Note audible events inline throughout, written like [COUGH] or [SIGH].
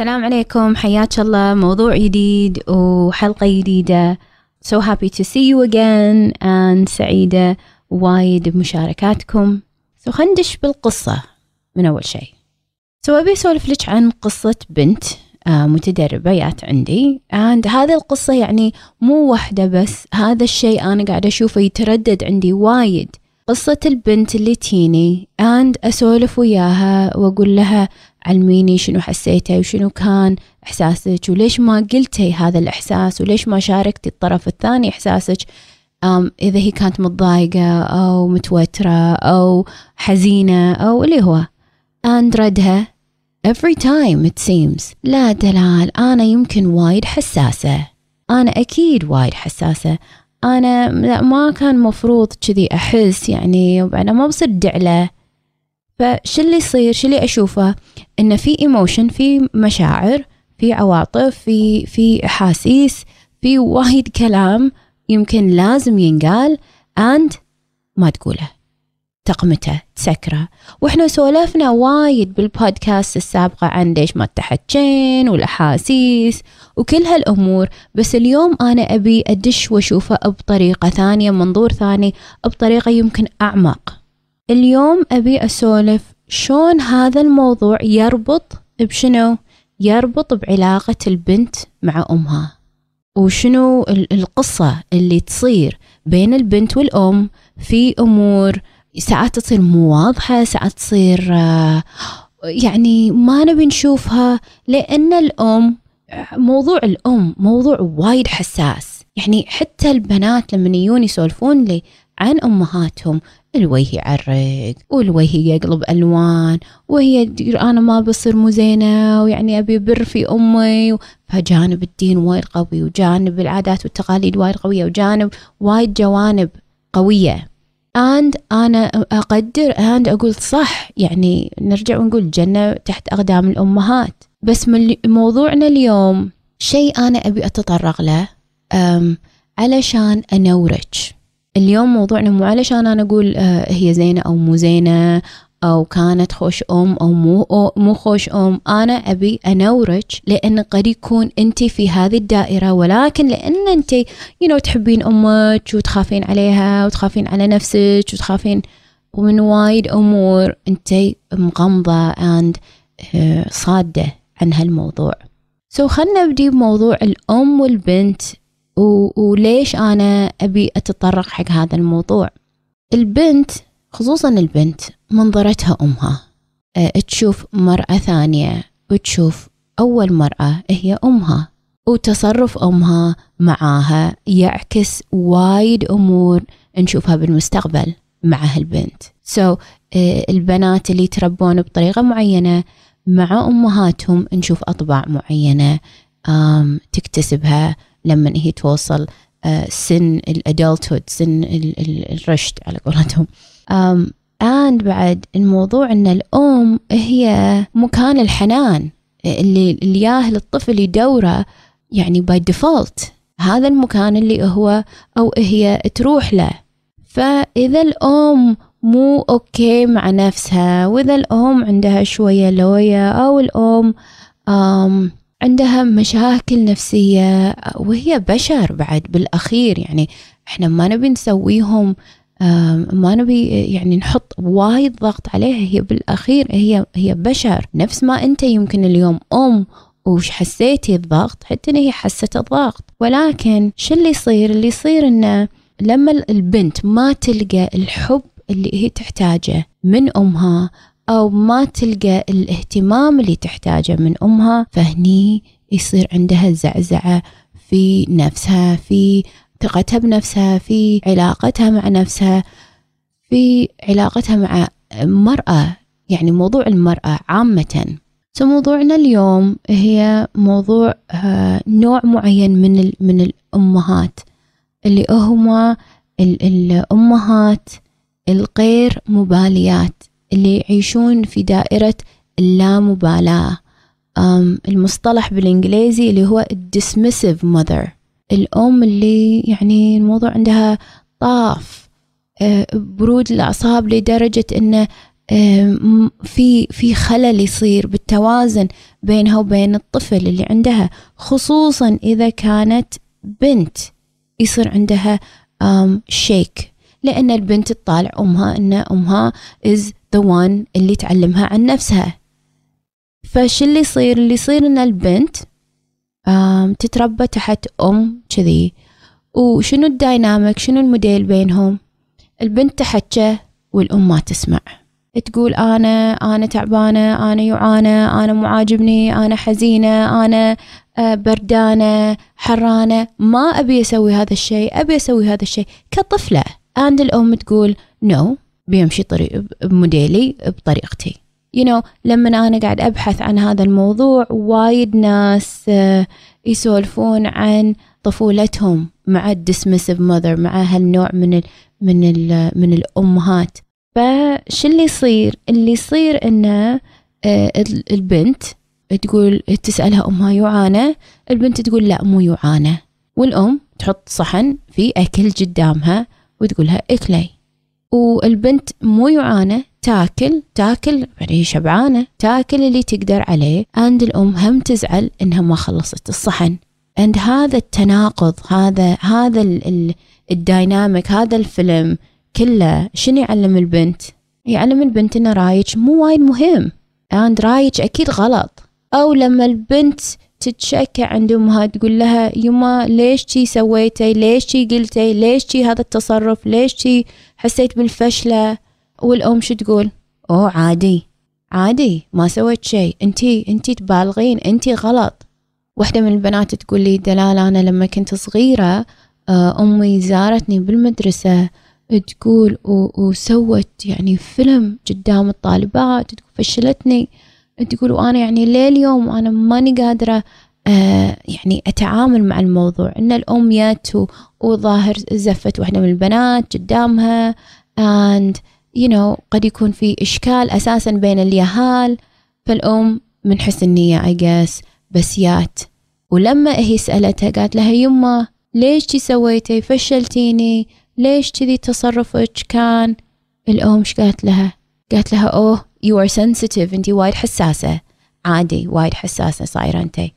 السلام عليكم. حياك الله. موضوع جديد وحلقة جديدة. So happy to see you again and سعيدة وايد بمشاركاتكم. So خلينا ندش بالقصة من أول شيء. So أبي أسولف لك عن قصة بنت آه، متدربة جات عندي. And هذه القصة يعني مو واحدة بس. هذا الشيء أنا قاعدة أشوفه يتردد عندي وايد. قصة البنت اللي تيني. And أسولف وياها وأقول لها علميني شنو حسيتي وشنو كان إحساسك وليش ما قلتي هذا الإحساس وليش ما شاركتي الطرف الثاني إحساسك؟ إذا هي كانت متضايقة أو متوترة أو حزينة أو اللي هو. And ردها. Every time it seems. لا دلال أنا يمكن وايد حساسة. أنا أكيد وايد حساسة. أنا ما كان مفروض كذي أحس يعني وبعدين ما بصير دعلة فش اللي يصير؟ شو اللي أشوفه؟ إن في ايموشن في مشاعر في عواطف في في أحاسيس في وايد كلام يمكن لازم ينقال and ما تقوله. تقمته تسكره. وإحنا سولفنا وايد بالبودكاست السابقة عن ليش ما تحكين والأحاسيس وكل هالأمور. بس اليوم أنا أبي أدش وأشوفه بطريقة ثانية منظور ثاني بطريقة يمكن أعمق. اليوم أبي أسولف شون هذا الموضوع يربط بشنو؟ يربط بعلاقة البنت مع أمها. وشنو القصة اللي تصير بين البنت والأم في أمور ساعات تصير مو واضحة ساعات تصير آه، يعني ما نبي نشوفها لأن الأم موضوع الأم موضوع وايد حساس. يعني حتى البنات لما يجون يسولفون لي عن أمهاتهم الوجه يعرق والوجه يقلب ألوان وهي تقول أنا ما بصير مو زينة ويعني أبي بر في أمي فجانب الدين وايد قوي وجانب العادات والتقاليد وايد قوية وجانب وايد جوانب قوية. And أنا أقدر and أقول صح يعني نرجع ونقول الجنة تحت أقدام الأمهات. بس من موضوعنا اليوم شيء أنا أبي أتطرق له علشان أنورج. اليوم موضوعنا مو علشان أنا أقول آه، هي زينة أو مو زينة أو كانت خوش أم أو مو مو خوش أم. أنا أبي أنورج لأن قد يكون أنت في هذه الدائرة ولكن لأن أنت you know, تحبين أمك وتخافين عليها وتخافين على نفسك وتخافين ومن وايد أمور أنت مغمضة and آه، صادة عن هالموضوع. so so خلنا نبدي بموضوع الأم والبنت. وليش أنا أبي أتطرق حق هذا الموضوع؟ البنت خصوصا البنت منظرتها أمها. أه تشوف مرأة ثانية وتشوف أول مرأة هي أمها. وتصرف أمها معاها يعكس وايد أمور نشوفها بالمستقبل مع هالبنت. so so, uh, البنات اللي يتربون بطريقة معينة مع أمهاتهم نشوف أطباع معينة تكتسبها لما هي توصل uh, سن ال adulthood سن الرشد على قولتهم. and بعد الموضوع إن الأم هي مكان الحنان اللي اللي ياهل الطفل يدوره يعني by default هذا المكان اللي هو أو هي تروح له. فإذا الأم مو أوكي مع نفسها وإذا الأم عندها شوية لوية أو الأم um, عندها مشاكل نفسية وهي بشر بعد بالأخير. يعني إحنا ما نبي نسويهم ما نبي يعني نحط وايد ضغط عليها. هي بالأخير هي هي بشر. نفس ما أنت يمكن اليوم أم وش حسيتي الضغط حتى هي حست الضغط. ولكن شو اللي يصير؟ اللي يصير انه لما البنت ما تلقى الحب اللي هي تحتاجه من أمها أو ما تلقى الاهتمام اللي تحتاجه من أمها فهني يصير عندها زعزعة في نفسها في ثقتها بنفسها في علاقتها مع نفسها في علاقتها مع مرأة يعني موضوع المرأة عامة. موضوعنا اليوم هي موضوع آه، نوع معين من من الأمهات. اللي هما الأمهات الغير مباليات. اللي يعيشون في دائرة اللامبالاة. المصطلح بالإنجليزي اللي هو dismissive mother. الأم اللي يعني الموضوع عندها طاف أه، برود الأعصاب لدرجة أنه في في خلل يصير بالتوازن بينها وبين الطفل اللي عندها. خصوصا إذا كانت بنت يصير عندها شيك لأن البنت تطالع أمها أن أمها is the one اللي تعلمها عن نفسها. فش اللي يصير؟ اللي يصير أن البنت تتربى تحت أم كذي. وشنو الدايناميك شنو الموديل بينهم؟ البنت تحكى والأم ما تسمع. تقول أنا أنا تعبانة أنا يعانة أنا معاجبني أنا حزينة أنا آه، بردانة حرانة. ما أبي أسوي هذا الشيء أبي أسوي هذا الشيء. كطفلة. عند الأم تقول نو no, بيمشي طريق بموديلي بطريقتي. You know لما أنا قاعد أبحث عن هذا الموضوع وايد ناس آه، يسولفون عن طفولتهم مع الدسمسيف ماذر مع هالنوع من ال من ال من الأمهات. فش اللي يصير؟ اللي يصير إنه آه، البنت تقول تسألها أمها يعانى البنت تقول لا مو يعانى. والأم تحط صحن في أكل قدامها وتقولها إكلي. والبنت مو يعانى تاكل تاكل يعني شبعانة تاكل اللي تقدر عليه. عند الأم هم تزعل إنها ما خلصت الصحن. عند هذا التناقض هذا هذا الدايناميك هذا الفيلم كله شنو يعلم البنت؟ يعلم البنت إن رايج مو وايد مهم. عند رايج أكيد غلط. أو لما البنت تتشكى عند أمها تقول لها يما ليش تي سويتي؟ ليش تي قلتي؟ ليش تي هذا التصرف؟ ليش تي حسيت بالفشلة والأم شو تقول؟ أوه عادي عادي ما سويت شيء أنتي أنتي تبالغين أنتي غلط. واحدة من البنات تقول لي دلال أنا لما كنت صغيرة آه، أمي زارتني بالمدرسة تقول وسوت يعني فيلم قدام الطالبات تقول فشلتني تقول وأنا يعني لليوم وأنا ماني قادرة يعني أتعامل مع الموضوع. إن الأم جت وظاهر زفت واحدة من البنات قدامها and you know قد يكون في إشكال أساسا بين اليهال فالأم من حسن النية I guess بس يات. ولما هي سألتها قالت لها يمه ليش تي سويتي؟ فشلتيني؟ ليش كذي تصرفك كان؟ الأم إيش قالت لها؟ قالت لها oh you are sensitive أنتي وايد حساسة. عادي وايد حساسة صايرة أنتي.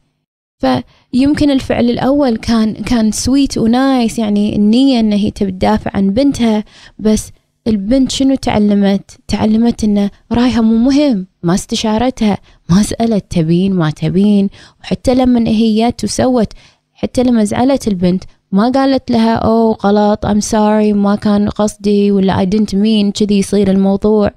فيمكن الفعل الأول كان كان sweet و nice يعني النية إن هي تدافع عن بنتها بس البنت شنو تعلمت؟ تعلمت إنه رايها مو مهم ما استشارتها ما سألت تبين ما تبين وحتى لما هي جت وسوت حتى لما زعلت البنت ما قالت لها أو غلط I'm sorry ما كان قصدي ولا I didn't mean كذي يصير الموضوع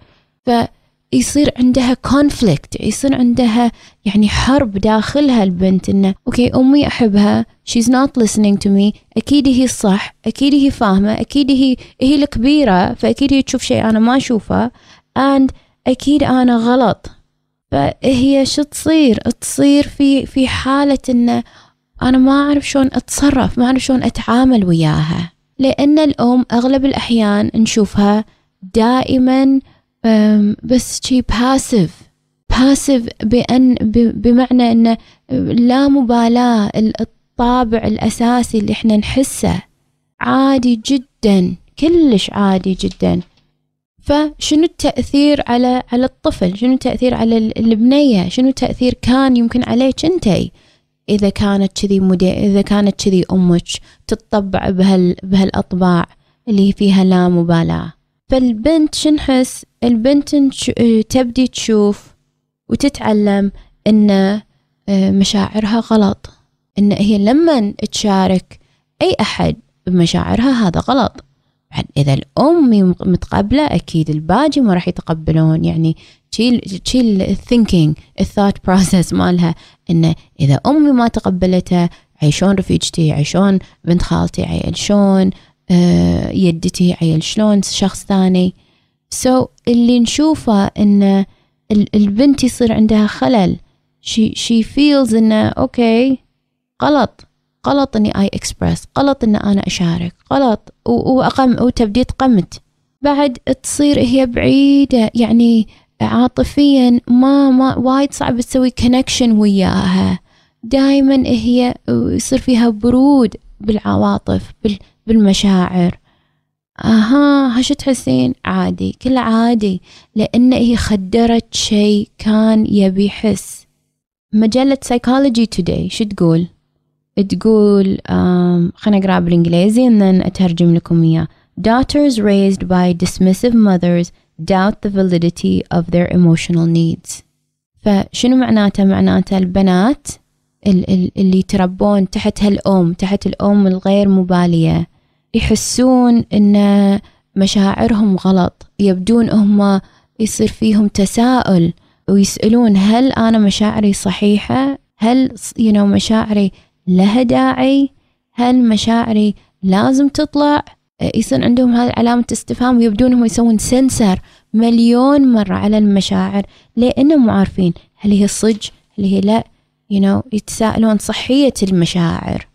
فيصير عندها conflict يصير عندها يعني حرب داخلها البنت إنه أوكي أمي أحبها she's not listening to me أكيد هي الصح أكيد هي فاهمة أكيد هي هي الكبيرة فأكيد هي تشوف شيء أنا ما أشوفه and أكيد أنا غلط. فهي شو تصير؟ تصير في في حالة إنه أنا ما أعرف شلون أتصرف ما أعرف شلون أتعامل وياها. لأن الأم أغلب الأحيان نشوفها دائما بس شي باسف باسف بأن بمعنى أنه لا مبالاة الطابع الأساسي اللي إحنا نحسه. عادي جدا كلش عادي جدا. فشنو التأثير على على الطفل؟ شنو التأثير على البنية؟ شنو التأثير كان يمكن عليك انتي إذا كانت كذي إذا كانت كذي أمك تتطبع بهال بهالأطباع اللي فيها لا مبالاة. فالبنت شنحس؟ البنت تبدي تشوف وتتعلم إن آه، مشاعرها غلط. إن هي لما تشارك أي أحد بمشاعرها هذا غلط. إذا الأم متقبلة أكيد الباجي ما راح يتقبلون. يعني شيل شيل ال thinking ال thought process مالها. انه إذا أمي ما تقبلتها عيشون رفيجتي عيشون بنت خالتي آه يدتي عيل شلون شخص ثاني. so, اللي نشوفه إن البنت يصير عندها خلل. she she feels انه okay غلط. غلط إني I express غلط إن أنا أشارك. غلط. واقم وتبدي تقمت بعد تصير هي بعيدة. يعني عاطفيا ما ما وايد صعب تسوي connection وياها. دائما هي يصير فيها برود بالعواطف بالمشاعر. أها هش تحسين؟ عادي كل عادي لأن هي خدرت شيء كان يبي يحس. مجلة سايكولوجي توداي شو تقول؟ تقول خلينا نقرأ بالإنجليزي and then أترجم لكم إياه. Daughters raised by dismissive mothers doubt the validity of their emotional needs. فشنو معناته معناته البنات اللي يتربون تحت هالأم تحت الأم الغير مبالية. يحسون إن مشاعرهم غلط. يبدون هم يصير فيهم تساؤل ويسألون هل أنا مشاعري صحيحة؟ هل you know مشاعري لها داعي؟ هل مشاعري لازم تطلع؟ يصير عندهم هذه علامة استفهام. ويبدون هم يسوون سنسر مليون مرة على المشاعر. لأنهم عارفين هل هي صج هل هي لا. you know يتساءلون صحية المشاعر.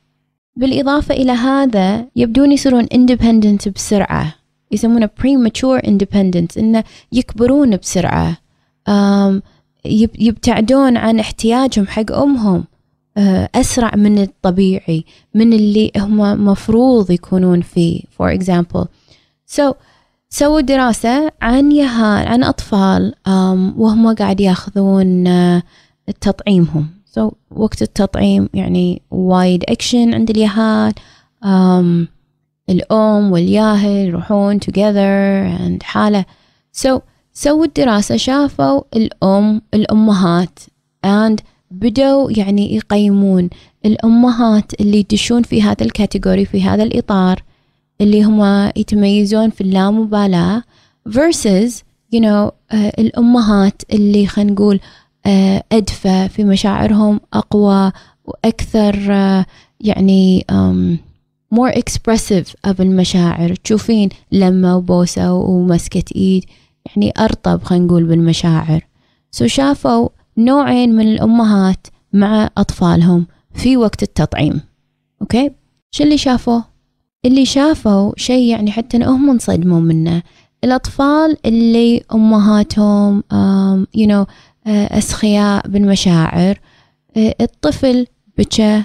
بالإضافة إلى هذا يبدون يصيرون independent بسرعة. يسمونه premature independence إنه يكبرون بسرعة. يبتعدون عن احتياجهم حق أمهم. آه، أسرع من الطبيعي من اللي هم مفروض يكونون فيه for example. So سووا دراسة عن يهال عن أطفال وهم قاعد ياخذون آه، تطعيمهم. So وقت التطعيم يعني وايد أكشن عند اليهال. Um, الأم والياهل يروحون together and حالة. So سووا الدراسة شافوا الأم الأمهات and بدوا يعني يقيمون الأمهات اللي يدشون في هذا الكاتيجوري في هذا الإطار اللي هم يتميزون في اللامبالاة versus you know uh, الأمهات اللي خلينا نقول أدفى في مشاعرهم أقوى وأكثر uh, يعني more expressive of المشاعر. تشوفين لمة وبوسة ومسكة إيد يعني أرطب خلينا نقول بالمشاعر. so شافوا نوعين من الأمهات مع أطفالهم في وقت التطعيم. okay؟ شو اللي شافوه؟ اللي شافوا شيء يعني حتى هم انصدموا منه. الأطفال اللي أمهاتهم um, you know, أسخياء بالمشاعر uh, الطفل بكى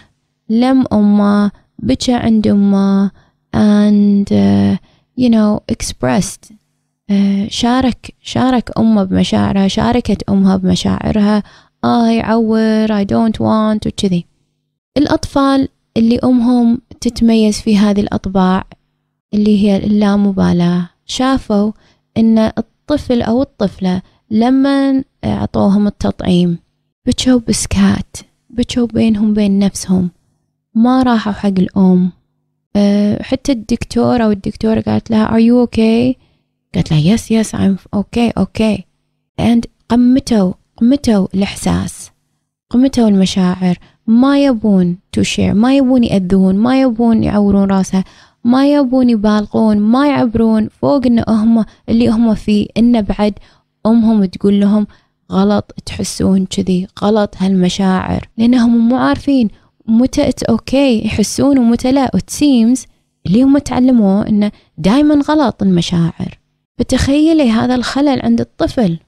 لم أمه بكى عند أمه and uh, you know expressed. آه، شارك شارك أمه بمشاعرها شاركت أمها بمشاعرها. آه يعور I don't want وكذي. الأطفال اللي أمهم تتميز في هذه الأطباع اللي هي اللامبالاة شافوا إن الطفل أو الطفلة لما أعطوهم التطعيم بكوا بسكات بكوا بينهم بين نفسهم. ما راحوا حق الأم. آه، حتى الدكتورة قالت لها are you okay? قالت له yes yes I'm okay okay and قمتوا قمتوا الإحساس قمتوا المشاعر. ما يبون to share ما يبون يأذون ما يبون يعورون راسها ما يبون يبالغون ما يعبرون فوق إن هم اللي هم فيه ان بعد. أمهم تقول لهم غلط تحسون كذي غلط هالمشاعر. لأنهم مو عارفين متى it's okay يحسون ومتى لا. Seems اللي هم تعلموه انه دائما غلط المشاعر. فتخيلي هذا الخلل عند الطفل.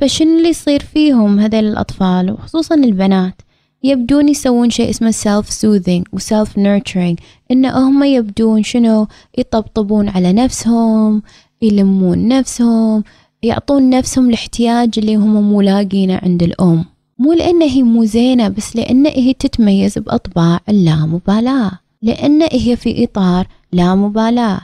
فشنو اللي يصير فيهم هذيل الأطفال؟ وخصوصا البنات. يبدون يسوون شيء اسمه self soothing و self nurturing إن هم يبدون شنو؟ يطبطبون على نفسهم يلمون نفسهم يعطون نفسهم الاحتياج اللي هم مو لاقينه عند الأم. مو لأن هي مو زينة بس لأن هي تتميز بأطباع اللامبالاة. لأن هي في إطار لا مبالاة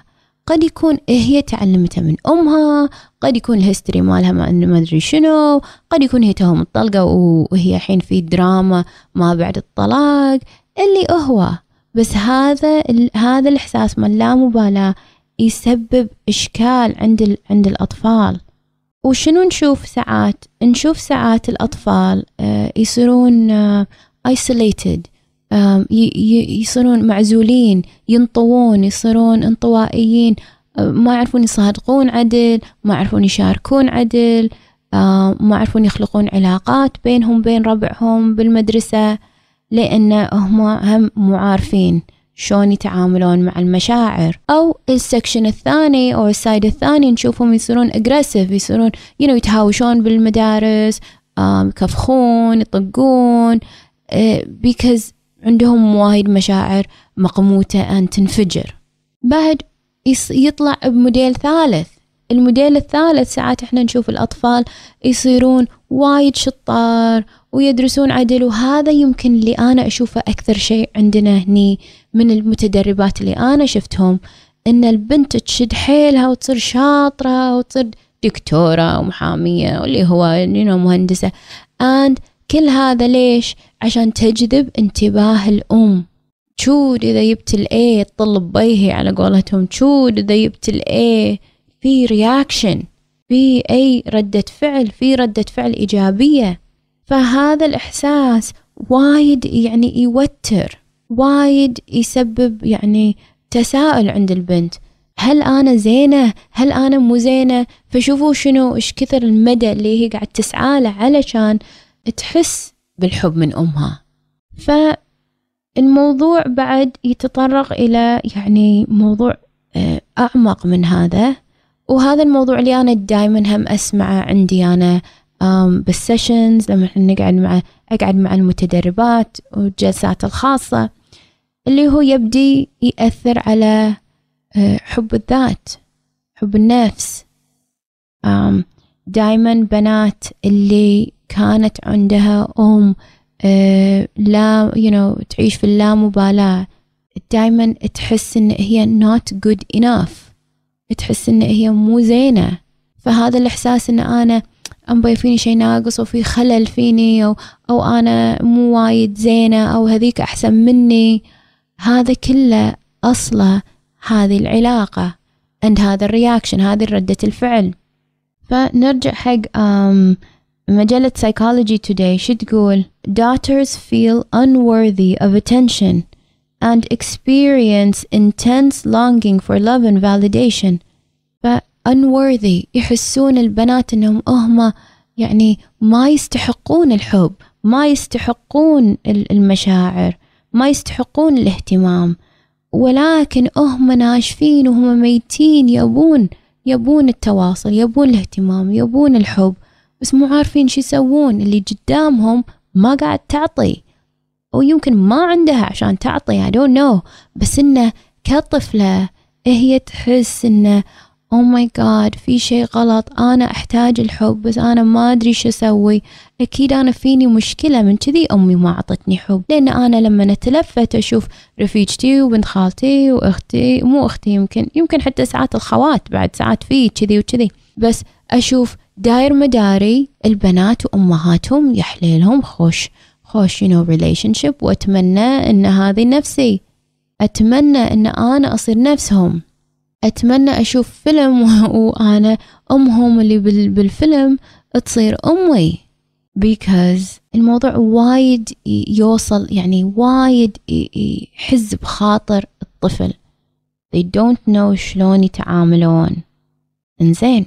قد يكون هي تعلمتها من أمها قد يكون الهيستوري مالها ما أدري شنو قد يكون هي توها مطلقة وهي الحين في دراما ما بعد الطلاق اللي هو. بس هذا هذا الإحساس من لا مبالاة يسبب إشكال عند عند الأطفال. وشنو نشوف ساعات؟ نشوف ساعات الأطفال آه، يصيرون آه، isolated يصيرون معزولين ينطوون يصيرون انطوائيين ما يعرفون يصادقون عدل ما يعرفون يشاركون عدل ما يعرفون يخلقون علاقات بينهم بين ربعهم بالمدرسة لأن هم هم مو عارفين. شلون يتعاملون مع المشاعر. أو ال section الثاني أو ال side الثاني نشوفهم يصيرون aggressive يصيرون you know, يتهاوشون بالمدارس يكفخون يطقون because عندهم وايد مشاعر مقموتة أن تنفجر. بعد يطلع بموديل ثالث. الموديل الثالث ساعات إحنا نشوف الأطفال يصيرون وايد شطار ويدرسون عدل وهذا يمكن اللي أنا أشوفه أكثر شيء عندنا هني من المتدربات اللي أنا شفتهم إن البنت تشد حيلها وتصير شاطرة وتصير دكتورة ومحامية واللي هو مهندسة. And كل هذا ليش؟ عشان تجذب انتباه الأم. تشود إذا جبت ال A تطل بيهي على قولتهم. تشود إذا جبت ال A في reaction في أي ردة فعل في ردة فعل إيجابية. فهذا الإحساس وايد يعني يوتر. وايد يسبب يعني تساؤل عند البنت. هل أنا زينة؟ هل أنا مو زينة؟ فشوفوا شنو إيش كثر المدى اللي هي قاعد تسعى له علشان تحس بالحب من أمها. فالموضوع بعد يتطرق إلى يعني موضوع آه، أعمق من هذا. وهذا الموضوع اللي أنا دايما هم أسمعه عندي أنا بالسيشنز لما نقعد مع أقعد مع المتدربات والجلسات الخاصة. اللي هو يبدي يأثر على آه، حب الذات حب النفس. دايما بنات اللي كانت عندها أم آه، لا you know, تعيش في اللامبالاة دايما تحس إن هي not good enough. تحس إن هي مو زينة. فهذا الإحساس إن أنا أم فيني شيء ناقص وفي خلل فيني أو, أو أنا مو وايد زينة أو هذيك أحسن مني. هذا كله أصله هذه العلاقة عند هذا الرياكشن هذه ردة الفعل. فنرجع حق مجلة Psychology Today. شو تقول؟ Daughters feel unworthy of attention and experience intense longing for love and validation. ف unworthy يحسون البنات إنهم هم يعني ما يستحقون الحب ما يستحقون المشاعر. ما يستحقون الاهتمام. ولكن هم ناشفين وهم ميتين يبون يبون التواصل يبون الاهتمام يبون الحب. بس مو عارفين شو يسوون. اللي قدامهم ما قاعد تعطي. أو يمكن ما عندها عشان تعطي I don't know. بس إنه كطفلة هي تحس إنه oh my God في شيء غلط. أنا أحتاج الحب بس أنا ما أدري شو أسوي. أكيد أنا فيني مشكلة. من كذي أمي ما أعطتني حب. لأن أنا لما نتلفت أشوف رفيجتي وبنت خالتي وأختي مو أختي يمكن يمكن حتى ساعات الخوات بعد ساعات في كذي وكذي. بس أشوف داير مداري البنات وأمهاتهم يحليلهم خوش. خوش you relation وأتمنى إن هذه نفسي. أتمنى إن أنا أصير نفسهم. أتمنى أشوف فيلم [LAUGHS] وأنا أمهم اللي بالفيلم. تصير أمي because الموضوع وايد يوصل يعني وايد يحز بخاطر الطفل. They don't know شلون يتعاملون. إنزين.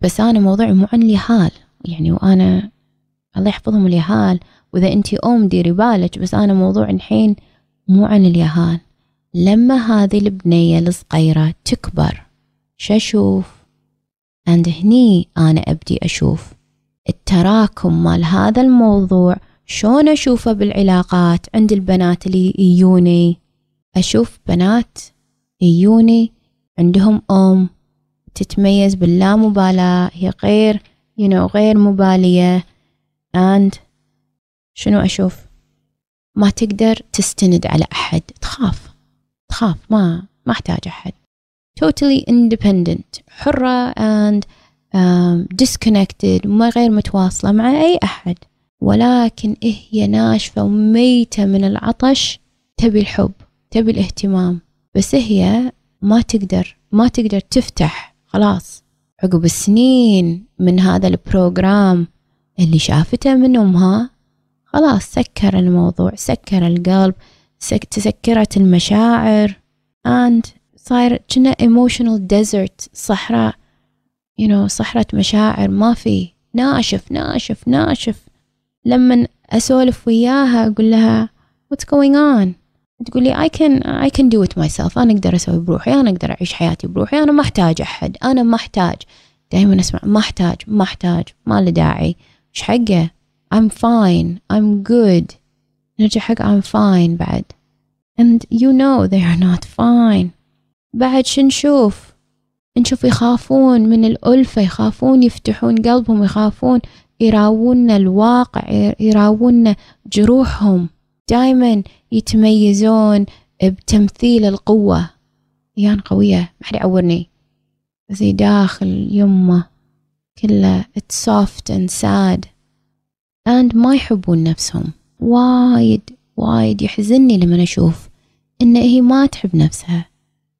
بس أنا موضوعي مو عن اليهال. يعني وأنا الله يحفظهم اليهال. وإذا أنتي أم ديري بالك بس أنا موضوع الحين مو عن اليهال. لما هذه البنية الصغيرة تكبر. شاشوف. عند هني أنا أبدي أشوف التراكم مال هذا الموضوع. شلون أشوفه بالعلاقات عند البنات اللي يجوني؟ أشوف بنات يجوني عندهم أم تتميز باللامبالاة هي غير you know, غير مبالية. And شنو أشوف؟ ما تقدر تستند على أحد تخاف. تخاف ما ما أحتاج أحد. Totally independent حرة and um, disconnected ما غير متواصلة مع أي أحد. ولكن إيه هي ناشفة وميتة من العطش تبي الحب تبي الاهتمام. بس هي ما تقدر ما تقدر تفتح خلاص عقب السنين من هذا البروجرام اللي شافته من أمها خلاص سكر الموضوع سكر القلب. تسكرت المشاعر and صاير كنا emotional desert صحراء you know صحراء مشاعر ما في ناشف ناشف ناشف. لما أسولف وياها أقول لها what's going on? تقول لي I can I can do it myself. أنا أقدر أسوي بروحي. أنا أقدر أعيش حياتي بروحي. أنا ما أحتاج أحد. أنا ما أحتاج. دائما أسمع ما أحتاج ما أحتاج ما له داعي. إيش حقه؟ I'm fine. I'm good. نرجع حق I'm fine بعد. And you know they are not fine. بعد شو نشوف؟ نشوف يخافون من الألفة يخافون يفتحون قلبهم يخافون يراونا الواقع يراونا جروحهم. دائما يتميزون بتمثيل القوة. يان قوية ما حد يعورني. زي داخل يمه كله it's soft and sad. And ما يحبون نفسهم. وايد وايد يحزني لما أشوف إن هي ما تحب نفسها.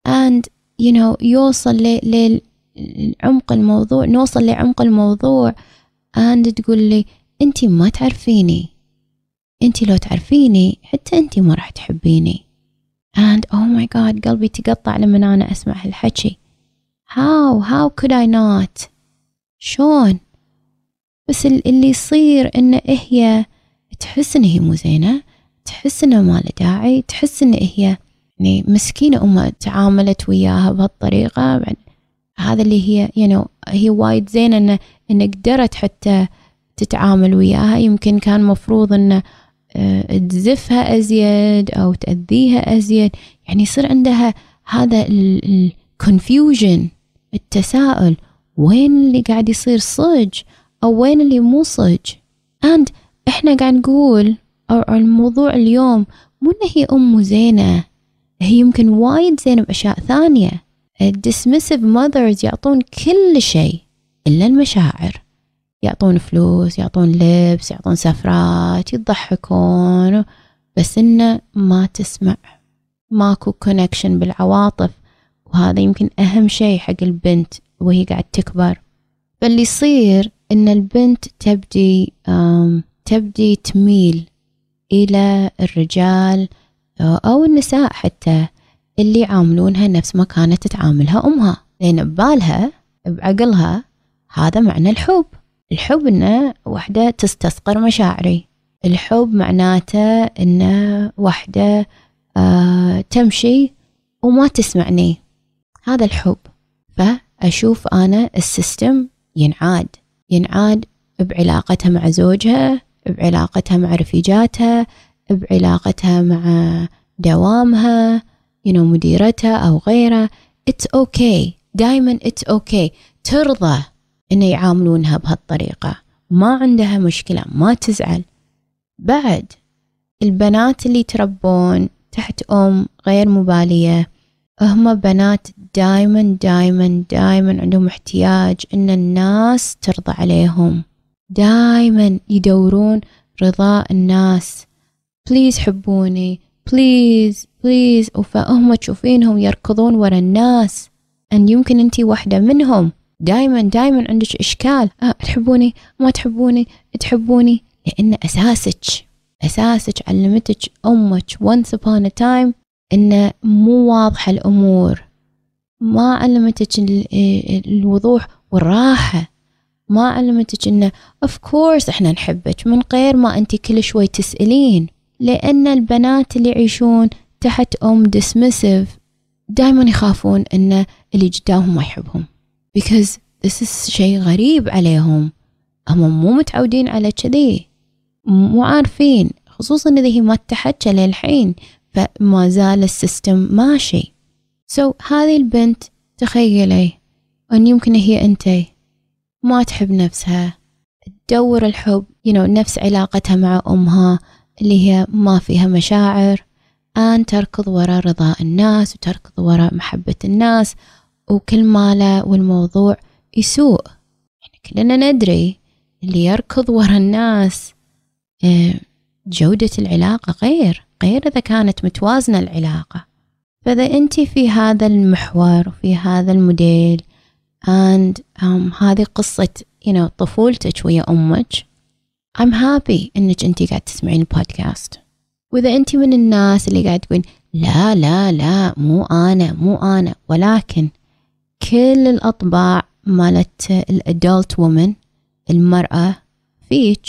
And you know يوصل لعمق الموضوع نوصل لعمق الموضوع and تقول لي أنت ما تعرفيني. أنت لو تعرفيني حتى أنت ما راح تحبيني. And oh my god قلبي تقطع لما أنا أسمع هالحكي. How how could I not? شلون؟ بس اللي يصير إن هي تحس إن هي مو زينة تحس إنه ما له داعي تحس إن هي يعني مسكينة أمها تعاملت وياها بهالطريقة. بعد هذا اللي هي يعني هي وايد زينة إن إن قدرت حتى تتعامل وياها. يمكن كان مفروض إنه آه، تزفها أزيد أو تأذيها أزيد. يعني يصير عندها هذا الكونفيوجن التساؤل وين اللي قاعد يصير صج أو وين اللي مو صج and إحنا قاعد نقول أو الموضوع اليوم مو إن هي أم زينة هي يمكن وايد زينة بأشياء ثانية. Dismissive mothers يعطون كل شيء إلا المشاعر. يعطون فلوس يعطون لبس يعطون سفرات يضحكون بس إنه ما تسمع. ماكو كونكشن بالعواطف. وهذا يمكن أهم شيء حق البنت وهي قاعد تكبر. فاللي يصير إن البنت تبدي تبدي تميل إلى الرجال أو النساء حتى اللي يعاملونها نفس ما كانت تعاملها أمها. لأن ببالها بعقلها هذا معنى الحب. الحب إنه وحدة تستصغر مشاعري. الحب معناته إنه وحدة آه تمشي وما تسمعني. هذا الحب. فأشوف أنا السيستم ينعاد. ينعاد بعلاقتها مع زوجها بعلاقتها مع رفيجاتها بعلاقتها مع دوامها you know, مديرتها أو غيره it's okay. دايما it's okay. ترضى إنه يعاملونها بهالطريقة. ما عندها مشكلة ما تزعل. بعد البنات اللي تربون تحت أم غير مبالية هم بنات دايما دايما دايما عندهم احتياج إن الناس ترضى عليهم. دايما يدورون رضاء الناس. please حبوني. please please وفهم تشوفينهم يركضون ورا الناس. أن يمكن أنت واحدة منهم. دايما دايما عندك إشكال. أه تحبوني؟ ما تحبوني؟ تحبوني؟ لأن أساسك أساسك علمتك أمك once upon a time إن مو واضحة الأمور. ما علمتك الوضوح والراحة. ما علمتك إنه of course إحنا نحبك من غير ما أنت كل شوي تسألين لأن البنات اللي يعيشون تحت أم dismissive دائما يخافون إن اللي قدامهم ما يحبهم. Because this is شيء غريب عليهم. هم مو متعودين على كذي. مو عارفين خصوصا إذا هي ما تحكى للحين فما زال ال system ماشي. so, هذه البنت تخيلي أن يمكن هي أنتي. ما تحب نفسها. تدور الحب you know, نفس علاقتها مع أمها اللي هي ما فيها مشاعر أن تركض وراء رضاء الناس وتركض وراء محبة الناس وكل ماله والموضوع يسوء. يعني كلنا ندري اللي يركض وراء الناس آه، جودة العلاقة غير غير إذا كانت متوازنة العلاقة. فإذا أنت في هذا المحور وفي هذا الموديل and um, هذه قصة you know, طفولتك ويا أمك. I'm happy إنك أنت قاعد تسمعين البودكاست. وإذا أنت من الناس اللي قاعد تقول لا لا لا مو أنا مو أنا. ولكن كل الأطباع مالت الأدلت وومن المرأة فيك.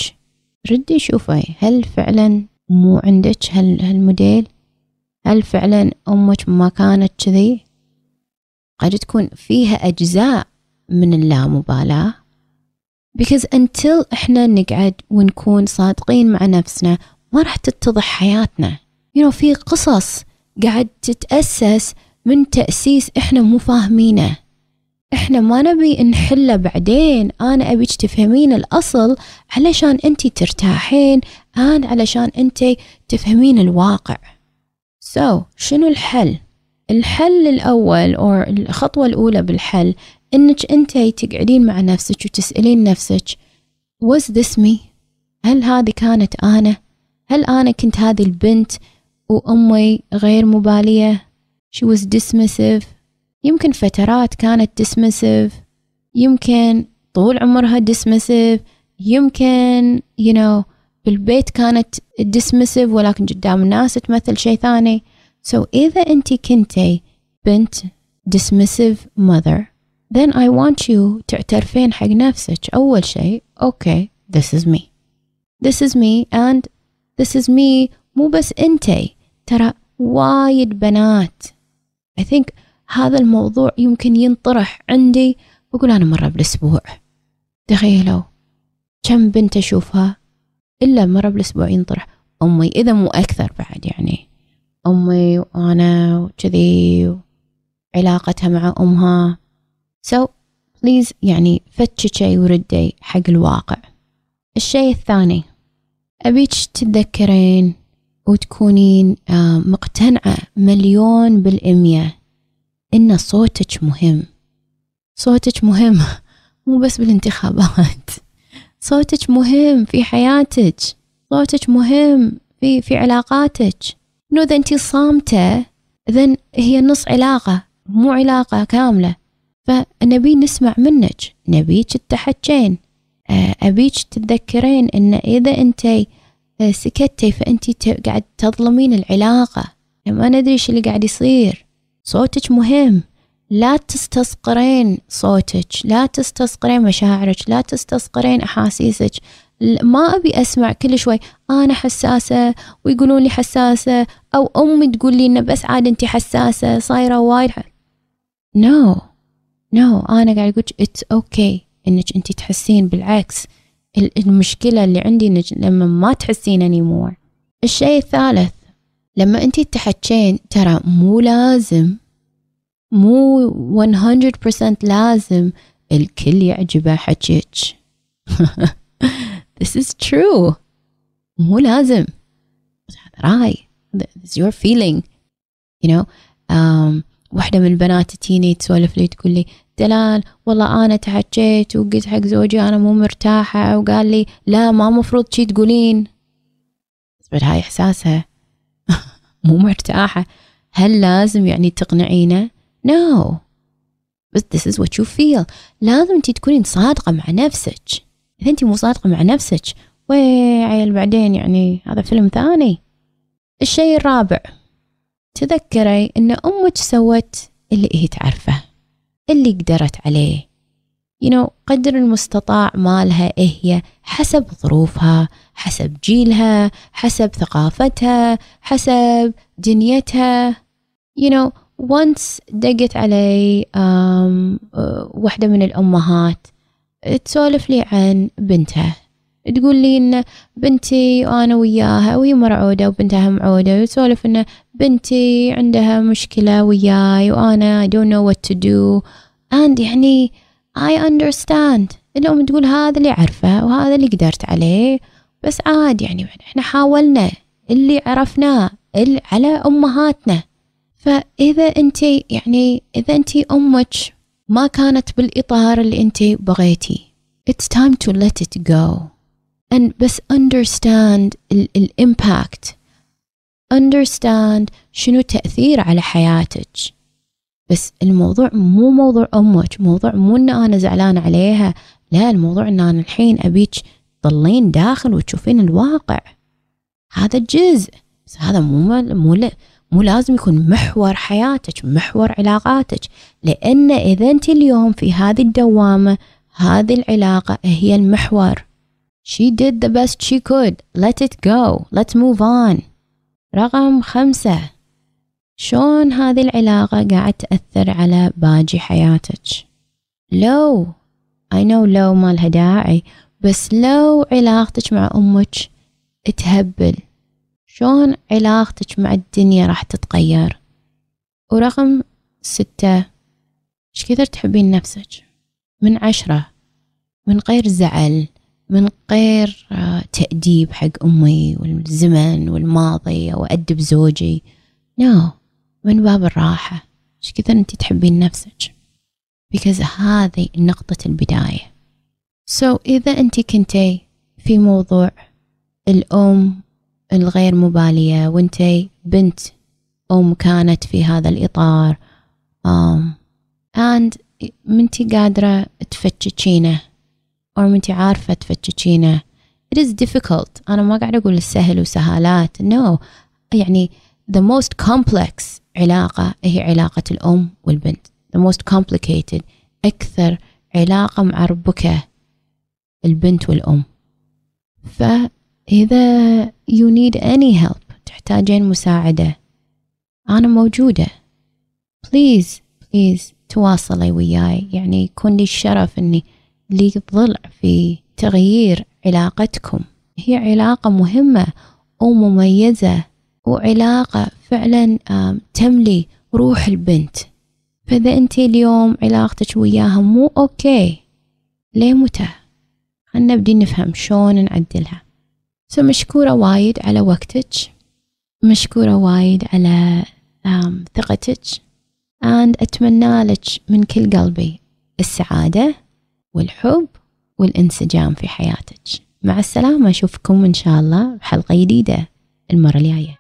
ردي شوفي هل فعلا مو عندك هالموديل؟ هل فعلا أمك ما كانت كذي؟ قد تكون فيها أجزاء من اللامبالاة. Because until إحنا نقعد ونكون صادقين مع نفسنا ما راح تتضح حياتنا. You know في قصص قاعد تتأسس من تأسيس إحنا مو فاهمينه. إحنا ما نبي نحله بعدين أنا أبيك تفهمين الأصل علشان أنت ترتاحين أنا علشان أنت تفهمين الواقع. So شنو الحل؟ الحل الأول أو الخطوة الأولى بالحل إنك أنت تقعدين مع نفسك وتسألين نفسك was this me? هل هذه كانت أنا? هل أنا كنت هذه البنت وأمي غير مبالية? She was dismissive. يمكن فترات كانت dismissive. يمكن طول عمرها dismissive. يمكن you know بالبيت كانت dismissive ولكن قدام الناس تمثل شيء ثاني. So إذا أنت كنتي بنت dismissive mother then I want you تعترفين حق نفسك. أول شيء okay this is me. This is me and this is me مو بس أنتي. ترى وايد بنات. I think هذا الموضوع يمكن ينطرح عندي. بقول أنا مرة بالأسبوع. تخيلوا كم بنت أشوفها إلا مرة بالأسبوع ينطرح. أمي إذا مو أكثر بعد يعني. أمي وأنا وكذي علاقتها مع أمها. So please يعني فتشي وردي حق الواقع. الشيء الثاني أبيك تتذكرين وتكونين آه، مقتنعة مليون بالمية إن صوتك مهم. صوتك مهم مو بس بالانتخابات. صوتك مهم في حياتك. صوتك مهم في في علاقاتك. إنه إذا أنت صامتة إذا هي نص علاقة مو علاقة كاملة. فنبي نسمع منك نبيك تتحجين آه، أبيك تتذكرين إن إذا أنت آه، سكتي فأنت قاعد تظلمين العلاقة. ما ندري إيش اللي قاعد يصير. صوتك مهم. لا تستصغرين صوتك لا تستصغرين مشاعرك لا تستصغرين أحاسيسك. ما أبي أسمع كل شوي أنا حساسة ويقولون لي حساسة أو أمي تقول لي إنه بس عاد أنت حساسة صايرة وايد no. no. أنا قاعد أقول it's okay. إنك أنت تحسين بالعكس المشكلة اللي عندي إنك لما ما تحسين anymore الشيء الثالث لما أنت تحكين ترى مو لازم مو 100% لازم الكل يعجبه حكيك [LAUGHS] this is true. مو لازم. هذا راي. This is your feeling. You know um, واحدة من البنات تيني تسولف لي تقول لي دلال والله أنا تحكيت وقلت حق زوجي أنا مو مرتاحة. وقال لي لا ما مفروض شي تقولين. بس هاي إحساسها. [LAUGHS] مو مرتاحة. هل لازم يعني تقنعينه؟ No. بس this is what you feel. لازم انت تكونين صادقة مع نفسك. إذا انت مو صادقة مع نفسك عيل بعدين يعني هذا فيلم ثاني. الشيء الرابع تذكري إن أمك سوت اللي هي تعرفه اللي قدرت عليه. You know قدر المستطاع مالها إيه هي حسب ظروفها حسب جيلها حسب ثقافتها حسب دنيتها. You know once دقت علي um, واحدة من الأمهات تسولف لي عن بنتها. تقول لي إن بنتي وأنا وياها وهي مرعودة وبنتها معودة وتسولف إن بنتي عندها مشكلة وياي وأنا I don't know what to do. And يعني I understand. الأم تقول هذا اللي عرفه وهذا اللي قدرت عليه بس عاد يعني إحنا حاولنا اللي عرفناه على أمهاتنا. فإذا أنت يعني إذا أنت أمك ما كانت بالإطار اللي أنت بغيتي. It's time to let it go. And بس understand الإمباكت understand شنو تأثير على حياتك. بس الموضوع مو موضوع أمك موضوع مو إن أنا زعلانة عليها. لا الموضوع إن أنا الحين أبيك تضلين داخل وتشوفين الواقع. هذا جزء. بس هذا مو مو مو لازم يكون محور حياتك محور علاقاتك. لأن إذا أنت اليوم في هذه الدوامة هذه العلاقة هي المحور. She did the best she could. Let it go. Let's move on. رقم خمسة. شلون هذه العلاقة قاعد تأثر على باقي حياتك؟ لو I know لو ما لها داعي بس لو علاقتك مع أمك تهبل. شلون علاقتك مع الدنيا راح تتغير؟ ورقم ستة إيش كثر تحبين نفسك؟ من عشرة من غير زعل من غير آه، تأديب حق أمي والزمن والماضي أو أدب زوجي. نو no. من باب الراحة. إيش كثر أنت تحبين نفسك؟ Because هذه نقطة البداية. So إذا أنت كنتي في موضوع الأم الغير مبالية وأنتي بنت أم كانت في هذا الإطار. um, and منتي قادرة تفتشينه أو منتي عارفة تفتشينه. It is difficult. أنا ما قاعدة أقول السهل وسهالات. No يعني the most complex علاقة هي علاقة الأم والبنت. The most complicated أكثر علاقة معربكة البنت والأم. فإذا you need any help تحتاجين مساعدة. أنا موجودة. Please please تواصلي وياي. يعني يكون لي الشرف أني لي ضلع في تغيير علاقتكم. هي علاقة مهمة ومميزة وعلاقة فعلا تملي روح البنت. فإذا أنت اليوم علاقتك وياها مو okay ليه متى؟ خلنا نبدي نفهم شلون نعدلها. so مشكورة وايد على وقتك. مشكورة وايد على ثقتك. And أتمنى لك من كل قلبي السعادة والحب والانسجام في حياتك. مع السلامة أشوفكم إن شاء الله بحلقة جديدة المرة الجاية.